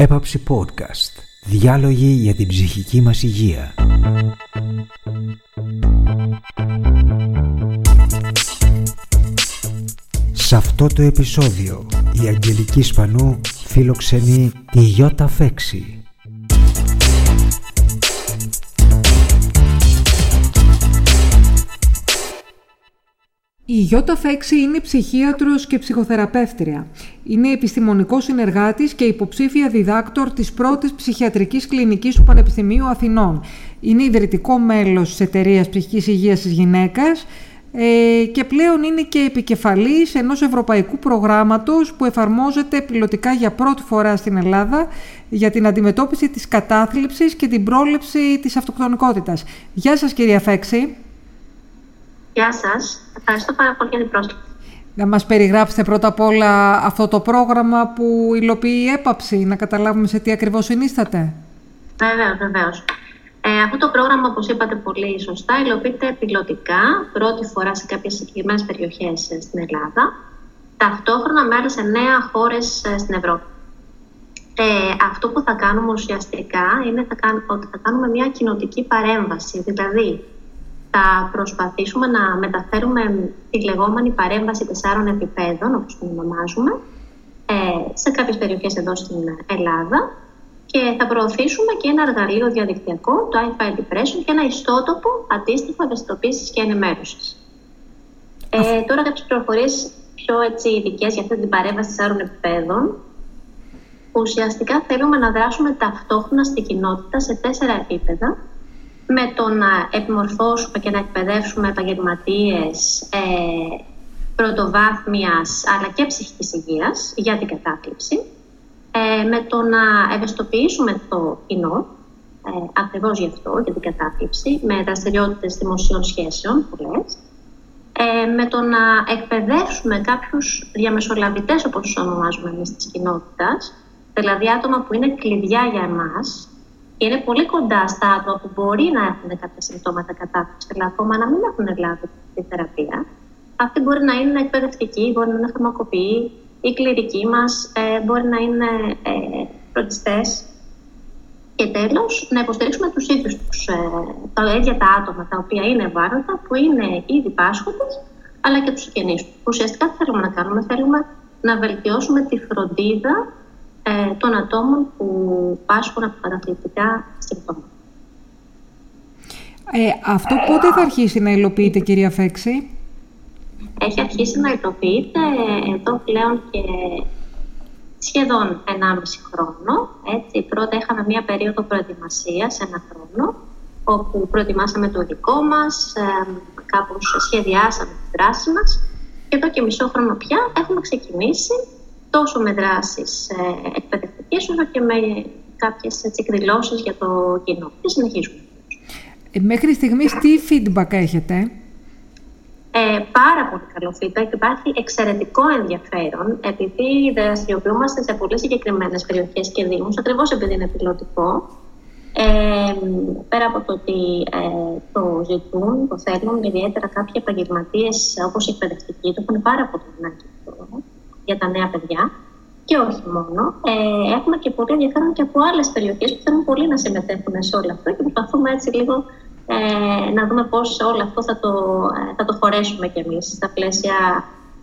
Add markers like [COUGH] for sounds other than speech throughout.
Έπαψη Podcast. Διάλογοι για την ψυχική μας υγεία. Σε αυτό το επεισόδιο η Αγγελική Σπανού φιλοξενεί τη Γιώτα Φέξη Η Γιώτα Φέξη είναι ψυχίατρος και ψυχοθεραπεύτρια. Είναι επιστημονικός συνεργάτης και υποψήφια διδάκτορ της πρώτης ψυχιατρικής κλινικής του Πανεπιστημίου Αθηνών. Είναι ιδρυτικό μέλος της εταιρείας ψυχικής υγείας της γυναίκας ε, και πλέον είναι και επικεφαλής ενός ευρωπαϊκού προγράμματος που εφαρμόζεται πιλωτικά για πρώτη φορά στην Ελλάδα για την αντιμετώπιση της κατάθλιψης και την πρόληψη της αυτοκτονικότητας. Γεια σας κυρία Φέξη. Γεια σας. Ευχαριστώ πάρα πολύ για την πρόσκληση. Να μας περιγράψετε πρώτα απ' όλα αυτό το πρόγραμμα που υλοποιεί η έπαψη, να καταλάβουμε σε τι ακριβώς συνίσταται. Βεβαίως, βεβαίως. Ε, αυτό το πρόγραμμα, όπως είπατε πολύ σωστά, υλοποιείται πιλωτικά πρώτη φορά σε κάποιες συγκεκριμένες περιοχές ε, στην Ελλάδα, ταυτόχρονα με άλλες εννέα χώρες ε, στην Ευρώπη. Ε, αυτό που θα κάνουμε ουσιαστικά είναι θα ότι θα κάνουμε μια κοινοτική παρέμβαση, δηλαδή θα προσπαθήσουμε να μεταφέρουμε τη λεγόμενη παρέμβαση τεσσάρων επιπέδων, όπως την ονομάζουμε, ε, σε κάποιες περιοχές εδώ στην Ελλάδα και θα προωθήσουμε και ένα εργαλείο διαδικτυακό, το iFile Depression, και ένα ιστότοπο αντίστοιχο ευαισθητοποίησης και ενημέρωσης. Ε, τώρα κάποιες πληροφορίες πιο έτσι, ειδικές για αυτή την παρέμβαση τεσσάρων επιπέδων. Ουσιαστικά θέλουμε να δράσουμε ταυτόχρονα στην κοινότητα σε τέσσερα επίπεδα με το να επιμορφώσουμε και να εκπαιδεύσουμε επαγγελματίες ε, πρωτοβάθμιας αλλά και ψυχικής υγείας για την κατάκληψη, ε, με το να ευαισθητοποιήσουμε το κοινό ε, ακριβώς γι' αυτό, για την κατάκληψη, με δραστηριότητες δημοσίων σχέσεων πολλές, ε, με το να εκπαιδεύσουμε κάποιους διαμεσολαβητές, όπως τους ονομάζουμε εμείς της κοινότητας, δηλαδή άτομα που είναι κλειδιά για εμάς, είναι πολύ κοντά στα άτομα που μπορεί να έχουν κάποια συμπτώματα κατάθλιψης, αλλά ακόμα να μην έχουν λάβει τη θεραπεία. Αυτοί μπορεί να είναι εκπαιδευτικοί, μπορεί να είναι φαρμακοποιοί, οι κληρικοί μας, ε, μπορεί να είναι ε, φροντιστές. Και τέλος, να υποστηρίξουμε τους ίδιους ε, τα ίδια τα άτομα τα οποία είναι ευάλωτα, που είναι ήδη πάσχοντες, αλλά και τους συγγενείς τους. Ουσιαστικά τι θέλουμε να κάνουμε, θέλουμε να βελτιώσουμε τη φροντίδα ε, των ατόμων που πάσχουν από καταθλιπτικά συμπτώματα. Ε, αυτό πότε θα αρχίσει να υλοποιείται, κυρία Φέξη; Έχει αρχίσει να υλοποιείται εδώ πλέον και σχεδόν 1,5 χρόνο. Έτσι. Πρώτα είχαμε μία περίοδο προετοιμασίας, ένα χρόνο, όπου προετοιμάσαμε το δικό μας, ε, κάπως σχεδιάσαμε τη δράση μας και εδώ και μισό χρόνο πια έχουμε ξεκινήσει τόσο με δράσεις ε, εκπαιδευτικές όσο και με κάποιες εκδηλώσεις για το κοινό. Και συνεχίζουμε. Ε, μέχρι στιγμής τι feedback έχετε; Ε, πάρα πολύ καλό feedback. Υπάρχει εξαιρετικό ενδιαφέρον επειδή δραστηριοποιούμαστε σε πολύ συγκεκριμένες περιοχές και δήμους, ακριβώς επειδή είναι πιλωτικό. Ε, πέρα από το ότι ε, το ζητούν, το θέλουν, ιδιαίτερα κάποιοι επαγγελματίες όπως οι εκπαιδευτικοί, το έχουν πάρα πολύ ανάγκη για τα νέα παιδιά. Και όχι μόνο. Ε, έχουμε και πολύ ενδιαφέρον και από άλλες περιοχές που θέλουν πολύ να συμμετέχουν σε όλο αυτό και προσπαθούμε έτσι λίγο ε, να δούμε πώς όλο αυτό θα το, ε, θα το χωρέσουμε κι εμείς στα πλαίσια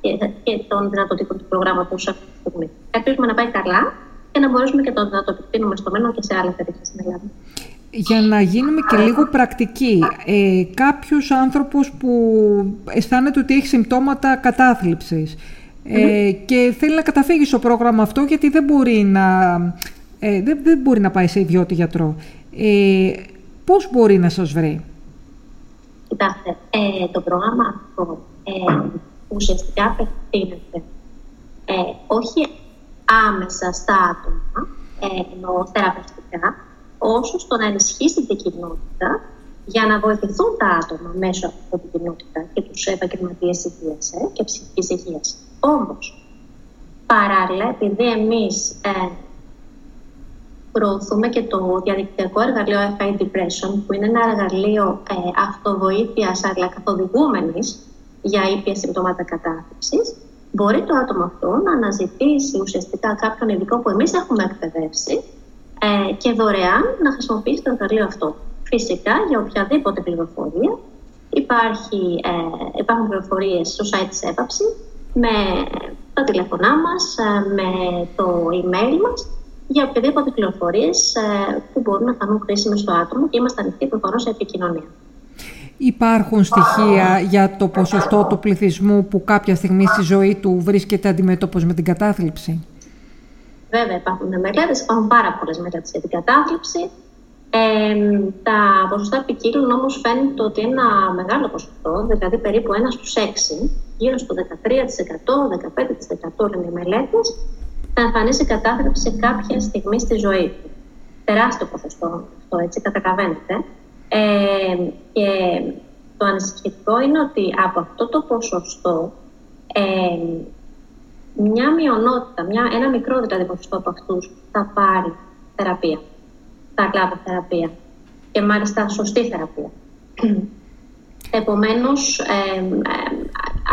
και, και των δυνατοτήτων του προγράμματος αυτή τη στιγμή. Ελπίζουμε να πάει καλά και να μπορέσουμε και το, να το επεκτείνουμε στο μέλλον και σε άλλε περιοχέ στην Ελλάδα. Για να γίνουμε και λίγο πρακτικοί, ε, κάποιος άνθρωπος που αισθάνεται ότι έχει συμπτώματα κατάθλιψης, ε, και θέλει να καταφύγει στο πρόγραμμα αυτό γιατί δεν μπορεί να, ε, δεν, δεν μπορεί να πάει σε ιδιώτη γιατρό. Ε, πώς μπορεί να σας βρει; Κοιτάξτε, ε, το πρόγραμμα αυτό ε, ουσιαστικά απευθύνεται ε, όχι άμεσα στα άτομα, ε, ενώ θεραπευτικά, όσο στο να ενισχύσει την κοινότητα για να βοηθηθούν τα άτομα μέσω από την κοινότητα και τους επαγγελματίες υγείας ε, και ψυχικής υγείας. Όμως, παράλληλα, επειδή εμείς ε, προωθούμε και το διαδικτυακό εργαλείο FI Depression, που είναι ένα εργαλείο ε, αυτοβοήθειας αλλά καθοδηγούμενης για ήπια συμπτώματα κατάθλιψης, μπορεί το άτομο αυτό να αναζητήσει ουσιαστικά κάποιον ειδικό που εμείς έχουμε εκπαιδεύσει ε, και δωρεάν να χρησιμοποιήσει το εργαλείο αυτό. Φυσικά, για οποιαδήποτε πληροφορία, υπάρχει, ε, υπάρχουν πληροφορίες στο site της έπαψης, με τα τηλέφωνά μας, ε, με το email μας, για οποιαδήποτε πληροφορίες ε, που μπορούν να φανούν χρήσιμες στο άτομο και είμαστε ανοιχτοί προφανώς σε επικοινωνία. Υπάρχουν στοιχεία για το ποσοστό του πληθυσμού που κάποια στιγμή στη ζωή του βρίσκεται αντιμέτωπος με την κατάθλιψη; Βέβαια υπάρχουν μελέτες, υπάρχουν πάρα πολλές μελέτες για την κατάθλιψη. Ε, τα ποσοστά επικύλων όμως φαίνεται ότι ένα μεγάλο ποσοστό, δηλαδή περίπου ένας στους 6, γύρω στο 13%, 15% λένε οι μελέτες, θα εμφανίσει κατάθλιψη σε κάποια στιγμή στη ζωή του. Τεράστιο ποσοστό αυτό, έτσι καταλαβαίνετε. Ε, και το ανησυχητικό είναι ότι από αυτό το ποσοστό ε, μια μειονότητα, μια, ένα μικρό δηλαδή ποσοστό από αυτούς θα πάρει θεραπεία. Θα λάβει θεραπεία. Και μάλιστα σωστή θεραπεία. Επομένως, ε,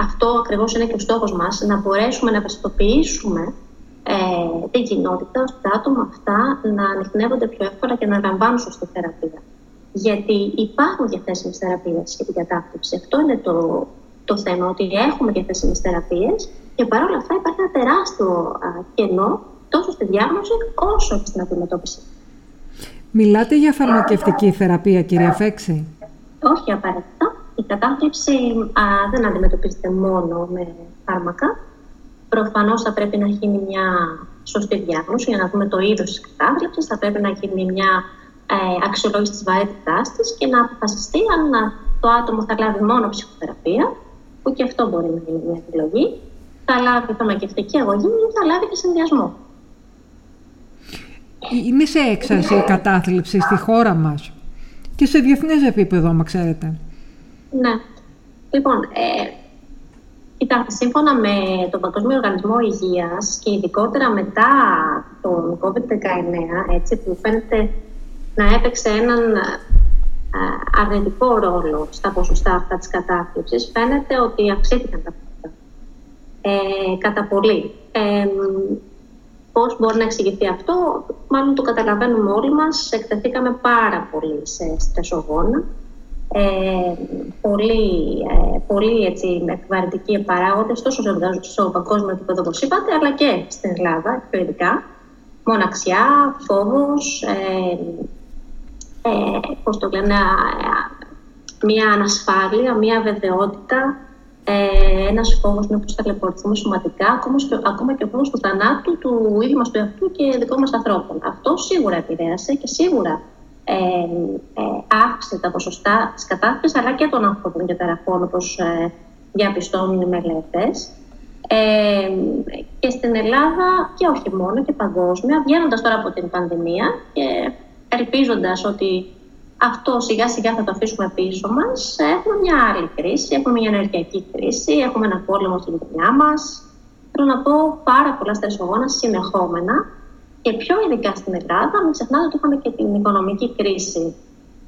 αυτό ακριβώς είναι και ο στόχος μας, να μπορέσουμε να ευαισθητοποιήσουμε ε, την κοινότητα, ώστε τα άτομα αυτά να ανοιχνεύονται πιο εύκολα και να λαμβάνουν σωστή θεραπεία. Γιατί υπάρχουν διαθέσιμες θεραπείες για την κατάθλιψη. Αυτό είναι το, το θέμα, ότι έχουμε διαθέσιμες θεραπείες και παρόλα αυτά υπάρχει ένα τεράστιο κενό τόσο στη διάγνωση όσο και στην αντιμετώπιση. Μιλάτε για φαρμακευτική θεραπεία, κυρία Φέξη; Όχι απαραίτητα. Η κατάθλιψη α, δεν αντιμετωπίζεται μόνο με φάρμακα. Προφανώς θα πρέπει να γίνει μια σωστή διάγνωση για να δούμε το είδος της κατάθλιψης. Θα πρέπει να γίνει μια ε, αξιολόγηση της βαρύτητάς της και να αποφασιστεί αν το άτομο θα λάβει μόνο ψυχοθεραπεία, που και αυτό μπορεί να είναι μια επιλογή, θα λάβει φαρμακευτική αγωγή ή θα λάβει και συνδυασμό. Είναι σε έξαρση η κατάθλιψη στη χώρα μας και σε διεθνές επίπεδο, άμα ξέρετε. Ναι. Λοιπόν, ε, κοιτάξτε, σύμφωνα με τον Παγκόσμιο Οργανισμό Υγείας και ειδικότερα μετά τον COVID-19, έτσι, που φαίνεται να έπαιξε έναν ε, αρνητικό ρόλο στα ποσοστά αυτά της κατάθλιψης, φαίνεται ότι αυξήθηκαν τα ποσοστά. Ε, κατά πολύ. Ε, πώς μπορεί να εξηγηθεί αυτό, μάλλον το καταλαβαίνουμε όλοι μας. Εκτεθήκαμε πάρα πολύ σε στρεσογόνα. Ε, πολύ, ε, πολύ έτσι, εκβαρυτικοί παράγοντες, τόσο στο παγκόσμιο επίπεδο, όπως είπατε, αλλά και στην Ελλάδα, πιο ειδικά. Μοναξιά, φόβος, ε, ε, πώς το λένε, μια ανασφάλεια, μια βεβαιότητα, ε, ένας φόβος με πώς ταλαιπωρηθούμε σωματικά, ακόμα και, ακόμα και ο φόβος του θανάτου του ίδιου μας του εαυτού και δικών μας ανθρώπων. Αυτό σίγουρα επηρέασε και σίγουρα ε, ε, αύξησε τα ποσοστά της κατάθεσης αλλά και των ανθρώπων και τεραφών όπως ε, διαπιστώνουν οι μελέτες. Ε, και στην Ελλάδα και όχι μόνο και παγκόσμια, βγαίνοντας τώρα από την πανδημία και ελπίζοντας ότι αυτό σιγά σιγά θα το αφήσουμε πίσω μας, έχουμε μια άλλη κρίση, έχουμε μια ενεργειακή κρίση, έχουμε ένα πόλεμο στην γειτονιά μας. Θέλω να πω πάρα πολλά στρεσογόνα συνεχόμενα και πιο ειδικά στην Ελλάδα, μην ξεχνάτε ότι είχαμε και την οικονομική κρίση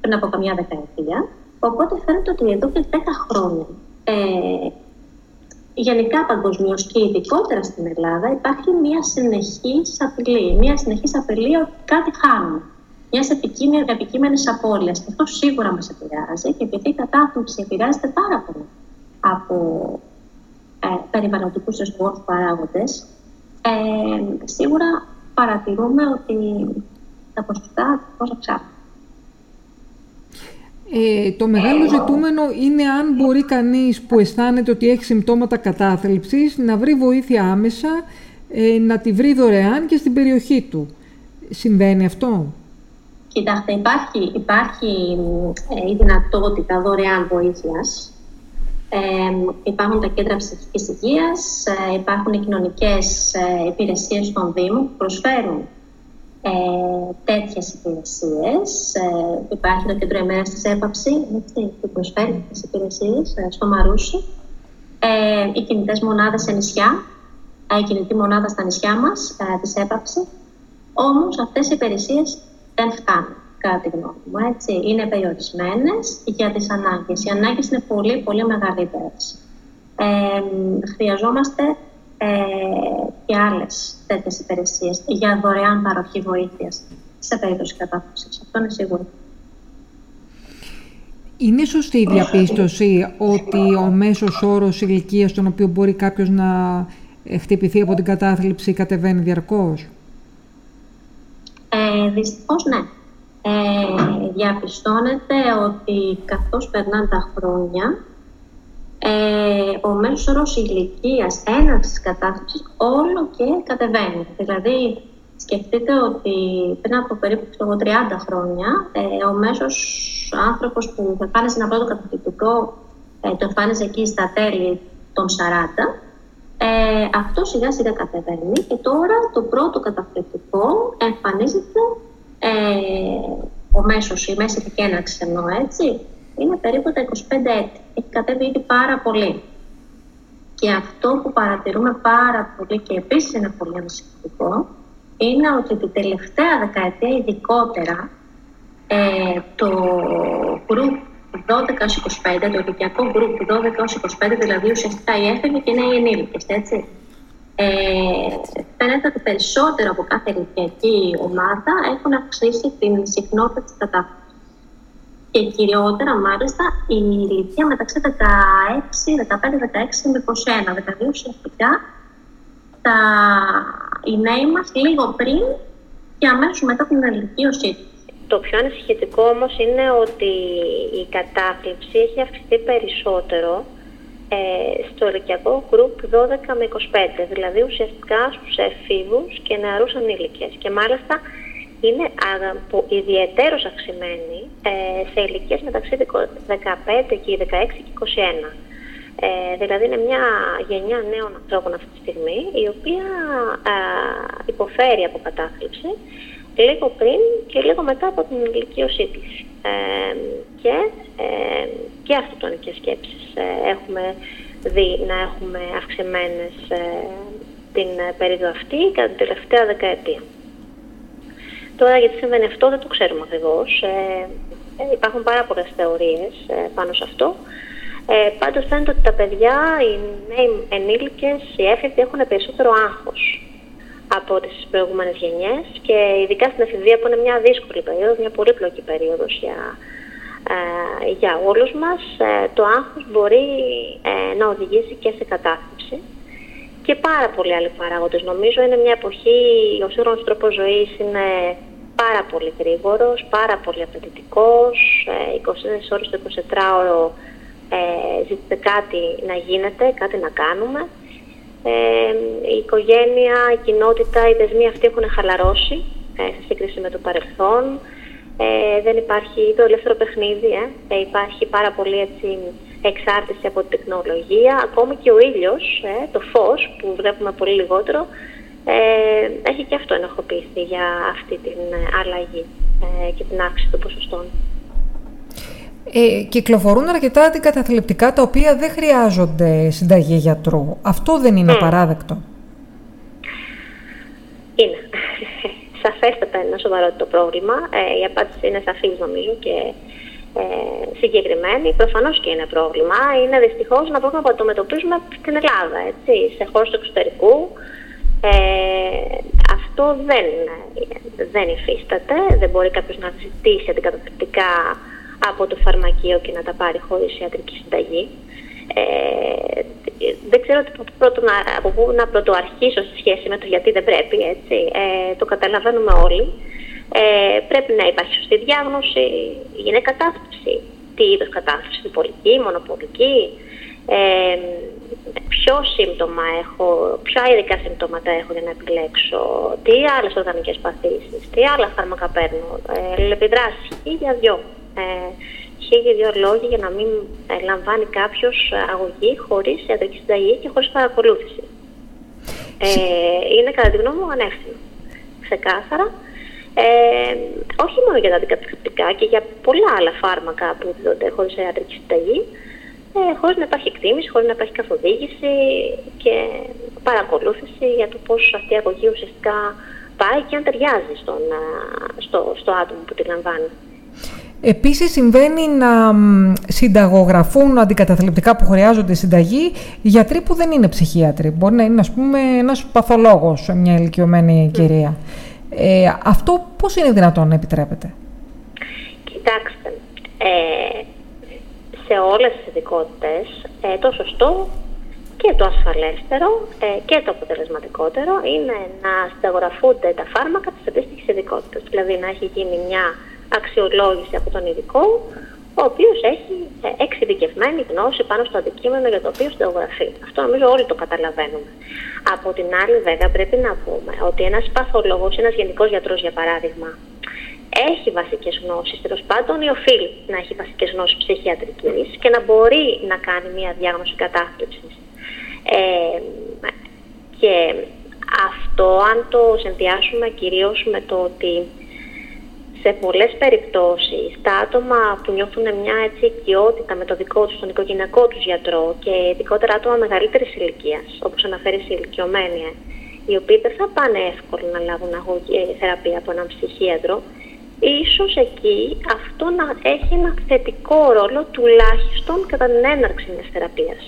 πριν από καμιά δεκαετία. Οπότε φαίνεται ότι εδώ και 10 χρόνια ε, γενικά παγκοσμίως και ειδικότερα στην Ελλάδα υπάρχει μια συνεχής απειλή. Μια συνεχής απειλή ότι κάτι χάνουμε μια επικείμενη απώλεια. Και αυτό σίγουρα μας επηρεάζει και επειδή η κατάθλιψη επηρεάζεται πάρα πολύ από ε, περιβαλλοντικούς εσωτερικού παράγοντε, ε, σίγουρα παρατηρούμε ότι τα ποσοστά πώ αυξάνονται. Ε, το μεγάλο ζητούμενο είναι αν μπορεί κανείς που αισθάνεται ότι έχει συμπτώματα κατάθλιψης να βρει βοήθεια άμεσα, ε, να τη βρει δωρεάν και στην περιοχή του. Συμβαίνει αυτό; Κοιτάξτε, υπάρχει, υπάρχει ε, η δυνατότητα δωρεάν βοήθειας. Ε, υπάρχουν τα κέντρα ψυχικής υγείας, ε, υπάρχουν οι κοινωνικές ε, υπηρεσίες των Δήμων που προσφέρουν ε, τέτοιες υπηρεσίες. Ε, υπάρχει το κέντρο ημέρας της έπαψη που προσφέρει τις υπηρεσίες στο Μαρούσι. οι κινητές μονάδες σε νησιά, η κινητή μονάδα στα νησιά μας της έπαψη. Όμως αυτές οι υπηρεσίες δεν φτάνουν, κατά τη γνώμη μου. Έτσι. Είναι περιορισμένες για τις ανάγκες. Οι ανάγκες είναι πολύ, πολύ μεγαλύτερες. Ε, χρειαζόμαστε ε, και άλλες τέτοιες υπηρεσίες για δωρεάν παροχή βοήθειας σε περίπτωση κατάθεσης. Αυτό είναι σίγουρο. Είναι σωστή η διαπίστωση ότι ο μέσος όρος ηλικίας στον οποίο μπορεί κάποιος να χτυπηθεί από την κατάθλιψη κατεβαίνει διαρκώς; Ε, δυστυχώς ναι. Ε, διαπιστώνεται ότι καθώς περνάνε τα χρόνια, ε, ο μέσος όρος ηλικίας έναρξης κατάθλιψης όλο και κατεβαίνει. Δηλαδή, σκεφτείτε ότι πριν από περίπου 30 χρόνια, ε, ο μέσος άνθρωπος που εμφάνιζε ένα πρώτο καταθλιπτικό, ε, το εμφάνιζε εκεί στα τέλη των 40, ε, αυτό σιγά σιγά κατεβαίνει και τώρα το πρώτο καταθλιπτικό εμφανίζεται ε, ο μέσος, η μέση επικέναρξη εννοώ έτσι, είναι περίπου τα 25 έτη. Έχει κατέβει ήδη πάρα πολύ. Και αυτό που παρατηρούμε πάρα πολύ και επίσης είναι πολύ ανησυχητικό, είναι ότι την τελευταία δεκαετία ειδικότερα ε, το group 12-25, το ηλικιακό group 12-25, δηλαδή ουσιαστικά οι έφηβοι και οι νέοι ενήλικες, έτσι. Ε, φαίνεται ότι περισσότερο από κάθε ηλικιακή ομάδα έχουν αυξήσει την συχνότητα της κατάθεσης. Και κυριότερα, μάλιστα, η ηλικία μεταξύ 16, 15, 16 με 21. Δηλαδή, ουσιαστικά, τα, οι νέοι μας λίγο πριν και αμέσως μετά την ηλικίωσή τους. Το πιο ανησυχητικό όμως είναι ότι η κατάθλιψη έχει αυξηθεί περισσότερο ε, στο ηλικιακό γκρουπ 12 με 25, δηλαδή ουσιαστικά στους εφήβους και νεαρούς ανήλικες. Και μάλιστα είναι ιδιαίτερος αυξημένη ε, σε ηλικίες μεταξύ 15 και 16 και 21. Ε, δηλαδή είναι μια γενιά νέων ανθρώπων αυτή τη στιγμή η οποία ε, υποφέρει από κατάθλιψη λίγο πριν και λίγο μετά από την ηλικίωσή της. Ε, και, ε, και αυτοκτονικές σκέψεις ε, έχουμε δει να έχουμε αυξημένες ε, την περίοδο αυτή κατά την τελευταία δεκαετία. Τώρα γιατί συμβαίνει αυτό δεν το ξέρουμε ακριβώς. Ε, ε, υπάρχουν πάρα πολλές θεωρίες πάνω σε αυτό. Ε, πάντως φαίνεται ότι τα παιδιά, οι νέοι ενήλικες, οι έφηβοι έχουν περισσότερο άγχος από τις προηγούμενες γενιές και ειδικά στην εφηβεία που είναι μια δύσκολη περίοδος, μια πολύπλοκη περίοδος για, ε, για όλους μας, ε, το άγχος μπορεί ε, να οδηγήσει και σε κατάθλιψη και πάρα πολλοί άλλοι παράγοντες. Νομίζω είναι μια εποχή, ο σύγχρονος τρόπος ζωής είναι πάρα πολύ γρήγορος, πάρα πολύ απαιτητικός, 24 ώρες το 24ωρο ε, ζητείτε κάτι να γίνεται, κάτι να κάνουμε. Ε, η οικογένεια, η κοινότητα, οι δεσμοί αυτοί έχουν χαλαρώσει ε, σε σύγκριση με το παρελθόν. Ε, δεν υπάρχει το ελεύθερο παιχνίδι, ε. ε υπάρχει πάρα πολύ έτσι, εξάρτηση από την τεχνολογία. Ακόμη και ο ήλιος, ε, το φως που βλέπουμε πολύ λιγότερο, ε, έχει και αυτό ενοχοποιηθεί για αυτή την αλλαγή και την αύξηση των ποσοστών. Ε, κυκλοφορούν αρκετά αντικαταθλιπτικά τα οποία δεν χρειάζονται συνταγή γιατρού. Αυτό δεν είναι mm. απαράδεκτο. Είναι. [LAUGHS] Σαφέστατα είναι ένα σοβαρό το πρόβλημα. Ε, η απάντηση είναι σαφής νομίζω και ε, συγκεκριμένη. Προφανώς και είναι πρόβλημα. Είναι δυστυχώς ένα πρόβλημα που αντιμετωπίζουμε στην Ελλάδα, έτσι, σε χώρε του εξωτερικού. Ε, αυτό δεν, δεν υφίσταται. Δεν μπορεί κάποιος να ζητήσει αντικαταθλιπτικά από το φαρμακείο και να τα πάρει χωρίς ιατρική συνταγή. Ε, δεν ξέρω πρώτο να, από πού να πρωτοαρχίσω σε σχέση με το γιατί δεν πρέπει, έτσι. Ε, το καταλαβαίνουμε όλοι. Ε, πρέπει να υπάρχει σωστή διάγνωση, είναι κατάθλιψη. Τι είδος κατάθλιψη, διπολική, μονοπολική, ε, ποιο σύμπτωμα έχω, ποια ειδικά συμπτώματα έχω για να επιλέξω, τι άλλες οργανικές παθήσεις, τι άλλα φάρμακα παίρνω, ε, ή για δυο ε, χίλιοι δύο λόγοι για να μην ε, λαμβάνει κάποιος αγωγή χωρίς ιατρική συνταγή και χωρίς παρακολούθηση. Ε, είναι κατά τη γνώμη μου ανεύθυνο. Ξεκάθαρα. Ε, όχι μόνο για τα αντικαταστατικά και για πολλά άλλα φάρμακα που δίνονται χωρίς ιατρική συνταγή, ε, χωρίς να υπάρχει εκτίμηση, χωρίς να υπάρχει καθοδήγηση και παρακολούθηση για το πώς αυτή η αγωγή ουσιαστικά πάει και αν ταιριάζει στον, στο, στο άτομο που τη λαμβάνει. Επίσης συμβαίνει να συνταγογραφούν αντικαταθλιπτικά που χρειάζονται συνταγή γιατροί που δεν είναι ψυχίατροι. Μπορεί να είναι ας πούμε ένας παθολόγος, μια ηλικιωμένη κυρία. Ε, αυτό πώς είναι δυνατόν να επιτρέπεται; Κοιτάξτε, ε, σε όλες τις ειδικότητες, ε, το σωστό και το ασφαλέστερο ε, και το αποτελεσματικότερο είναι να συνταγογραφούνται τα φάρμακα της αντίστοιχης ειδικότητας. Δηλαδή να έχει γίνει μια αξιολόγηση από τον ειδικό, ο οποίος έχει ε, εξειδικευμένη γνώση πάνω στο αντικείμενο για το οποίο συνταγογραφεί. Αυτό νομίζω όλοι το καταλαβαίνουμε. Από την άλλη, βέβαια, πρέπει να πούμε ότι ένας παθολόγος, ένας γενικός γιατρός, για παράδειγμα, έχει βασικές γνώσεις, τέλος πάντων, ή οφείλει να έχει βασικές γνώσεις ψυχιατρικής και να μπορεί να κάνει μια διάγνωση κατάθλιψης. Ε, και αυτό, αν το συνδυάσουμε κυρίως με το ότι σε πολλές περιπτώσεις τα άτομα που νιώθουν μια έτσι οικειότητα με το δικό τους, τον οικογενειακό τους γιατρό και ειδικότερα άτομα μεγαλύτερης ηλικίας, όπως αναφέρει η ηλικιωμένη, οι οποίοι δεν θα πάνε εύκολα να λάβουν αγωγή, ε, θεραπεία από έναν ψυχίατρο, ίσως εκεί αυτό να έχει ένα θετικό ρόλο τουλάχιστον κατά την έναρξη μιας θεραπείας.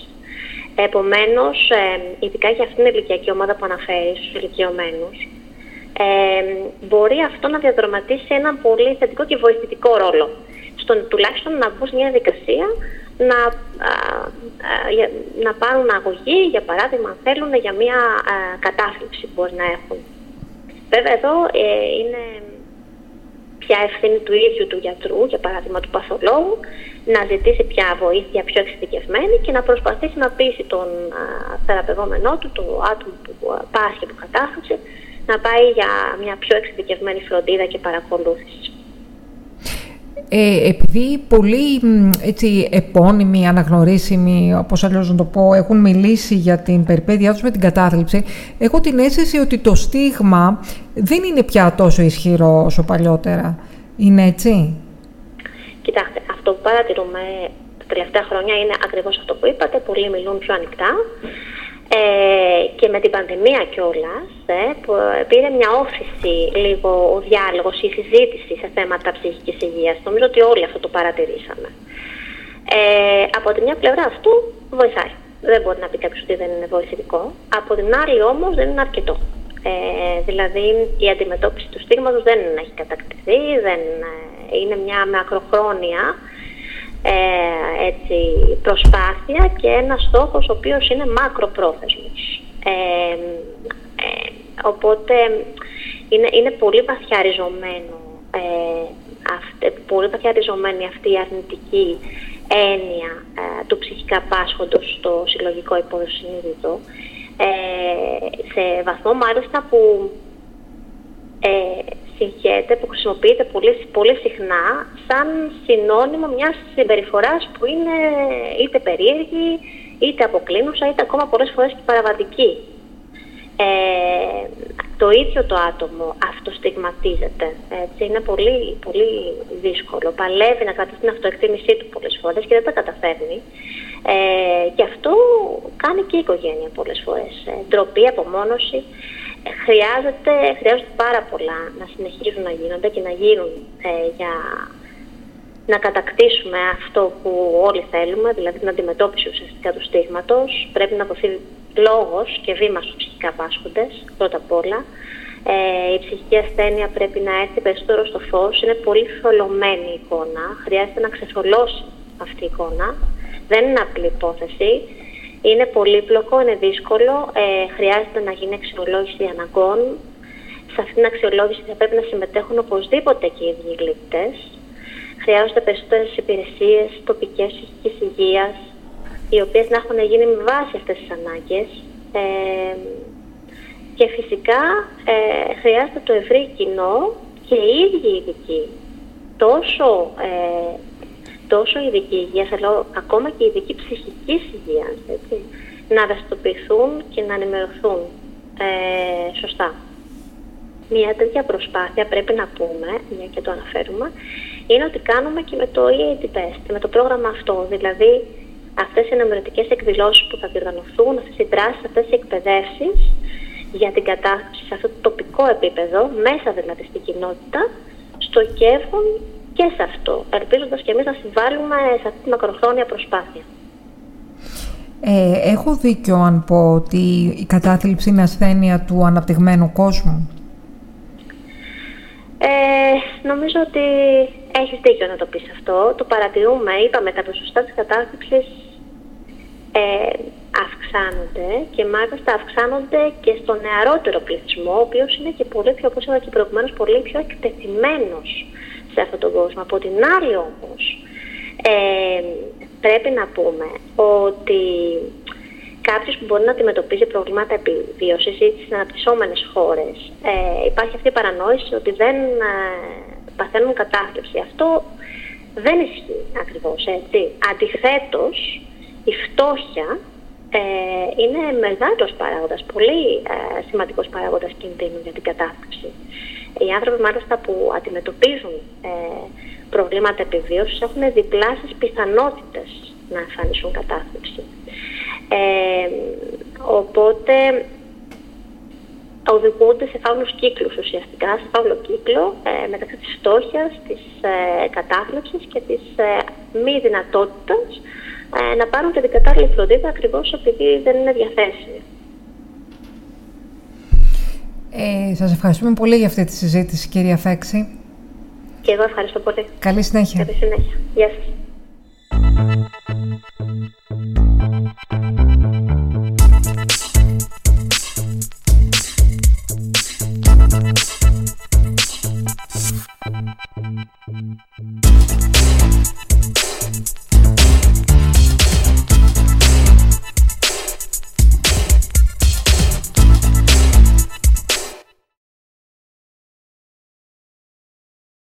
Επομένως, ε, ειδικά για αυτήν την ηλικιακή ομάδα που αναφέρεις στους ηλικιωμένους, ε, μπορεί αυτό να διαδραματίσει έναν πολύ θετικό και βοηθητικό ρόλο. Στον, τουλάχιστον να μπουν σε μια διαδικασία να, να πάρουν αγωγή, για παράδειγμα, αν θέλουν για μια α, κατάθλιψη που μπορεί να έχουν. Βέβαια, εδώ ε, είναι πια ευθύνη του ίδιου του γιατρού, για παράδειγμα του παθολόγου, να ζητήσει πια βοήθεια πιο εξειδικευμένη και να προσπαθήσει να πείσει τον α, θεραπευόμενό του, το άτομο που πάσχει από κατάθλιψη, να πάει για μια πιο εξειδικευμένη φροντίδα και παρακολούθηση. Ε, επειδή πολλοί έτσι, επώνυμοι, αναγνωρίσιμοι, όπως αλλιώς να το πω, έχουν μιλήσει για την περιπέτειά τους με την κατάθλιψη, έχω την αίσθηση ότι το στίγμα δεν είναι πια τόσο ισχυρό όσο παλιότερα. Είναι έτσι; Κοιτάξτε, αυτό που παρατηρούμε τα τελευταία χρόνια είναι ακριβώς αυτό που είπατε. Πολλοί μιλούν πιο ανοιχτά. Ε, και με την πανδημία κιόλας, ε, που πήρε μια όφηση λίγο ο διάλογος, η συζήτηση σε θέματα ψυχικής υγείας. Νομίζω ότι όλοι αυτό το παρατηρήσαμε. Ε, από τη μια πλευρά αυτού βοηθάει. Δεν μπορεί να πει κάποιος ότι δεν είναι βοηθητικό. Από την άλλη όμως δεν είναι αρκετό. Ε, δηλαδή η αντιμετώπιση του στίγματος δεν έχει κατακτηθεί, δεν ε, είναι μια μακροχρόνια ε, έτσι, προσπάθεια και ένας στόχος ο οποίος είναι μακροπρόθεσμος. Ε, ε, οπότε είναι, είναι πολύ βαθιά ριζωμένο, ε, αυτή, πολύ βαθιά ριζωμένη αυτή η αρνητική έννοια ε, του ψυχικά πάσχοντος στο συλλογικό υποσυνείδητο ε, σε βαθμό μάλιστα που ε, συγχέεται, που χρησιμοποιείται πολύ, πολύ συχνά σαν συνώνυμο μιας συμπεριφοράς που είναι είτε περίεργη, είτε αποκλίνουσα, είτε ακόμα πολλές φορές και παραβατική. Ε, το ίδιο το άτομο αυτοστιγματίζεται. Έτσι, είναι πολύ, πολύ δύσκολο. Παλεύει να κρατήσει την αυτοεκτίμησή του πολλές φορές και δεν τα καταφέρνει. Ε, και αυτό κάνει και η οικογένεια πολλές φορές. Ε, ντροπή, απομόνωση χρειάζεται, χρειάζεται πάρα πολλά να συνεχίζουν να γίνονται και να γίνουν ε, για να κατακτήσουμε αυτό που όλοι θέλουμε, δηλαδή την αντιμετώπιση ουσιαστικά του στίγματος. Πρέπει να δοθεί λόγος και βήμα στους ψυχικά πάσχοντες, πρώτα απ' όλα. Ε, η ψυχική ασθένεια πρέπει να έρθει περισσότερο στο φως. Είναι πολύ θολωμένη η εικόνα. Χρειάζεται να ξεθολώσει αυτή η εικόνα. Δεν είναι απλή υπόθεση. Είναι πολύπλοκο, είναι δύσκολο, ε, χρειάζεται να γίνει αξιολόγηση αναγκών. Σε αυτήν την αξιολόγηση θα πρέπει να συμμετέχουν οπωσδήποτε και οι ίδιοι Χρειάζονται περισσότερες υπηρεσίες τοπικές ψυχική υγείας, οι οποίες να έχουν γίνει με βάση αυτές τις ανάγκες. Ε, και φυσικά ε, χρειάζεται το ευρύ κοινό και οι ίδιοι ειδικοί τόσο ε, τόσο η ειδική υγεία, αλλά ακόμα και η ειδική ψυχικής υγείας, να ευαισθητοποιηθούν και να ενημερωθούν ε, σωστά. Μια τέτοια προσπάθεια πρέπει να πούμε, μια και το αναφέρουμε, είναι ότι κάνουμε και με το EAD με το πρόγραμμα αυτό. Δηλαδή, αυτές οι ενημερωτικές εκδηλώσεις που θα διοργανωθούν, αυτές οι δράσεις, αυτές οι εκπαιδεύσεις για την κατάσταση σε αυτό το τοπικό επίπεδο, μέσα δηλαδή στην κοινότητα, στοχεύουν και σε αυτό, ελπίζοντας και εμείς να συμβάλλουμε σε αυτή τη μακροχρόνια προσπάθεια. Ε, έχω δίκιο αν πω ότι η κατάθλιψη είναι ασθένεια του αναπτυγμένου κόσμου; Ε, νομίζω ότι έχεις δίκιο να το πεις αυτό. Το παρατηρούμε, είπαμε, τα ποσοστά της κατάθλιψης ε, αυξάνονται και μάλιστα αυξάνονται και στο νεαρότερο πληθυσμό, ο οποίος είναι και πολύ πιο, όπως είπα και προηγουμένως, πολύ πιο εκτεθειμένος σε αυτόν τον κόσμο. Από την άλλη όμως, ε, πρέπει να πούμε ότι κάποιος που μπορεί να αντιμετωπίζει προβλήματα επιβίωσης ή στις αναπτυσσόμενες χώρες, ε, υπάρχει αυτή η παρανόηση ότι δεν ε, παθαίνουν κατάθλιψη. Αυτό δεν ισχύει ακριβώς έτσι. Αντιθέτως, η φτώχεια ε, είναι μεγάλος παράγοντας, πολύ ε, σημαντικός παράγοντας κινδύνου για την κατάθλιψη. Οι άνθρωποι μάλιστα που αντιμετωπίζουν ε, προβλήματα επιβίωσης έχουν διπλάσεις πιθανότητες να εμφανίσουν κατάθλιψη. Ε, οπότε οδηγούνται σε φαύλους κύκλους ουσιαστικά, σε φαύλο κύκλο ε, μεταξύ της φτώχειας, της ε, κατάθλιψης και της ε, μη δυνατότητας ε, να πάρουν και την κατάλληλη φροντίδα ακριβώς επειδή δεν είναι διαθέσιμη. Ε, σας ευχαριστούμε πολύ για αυτή τη συζήτηση, κυρία Φέξη. Και εγώ ευχαριστώ πολύ. Καλή συνέχεια. Καλή συνέχεια. Γεια.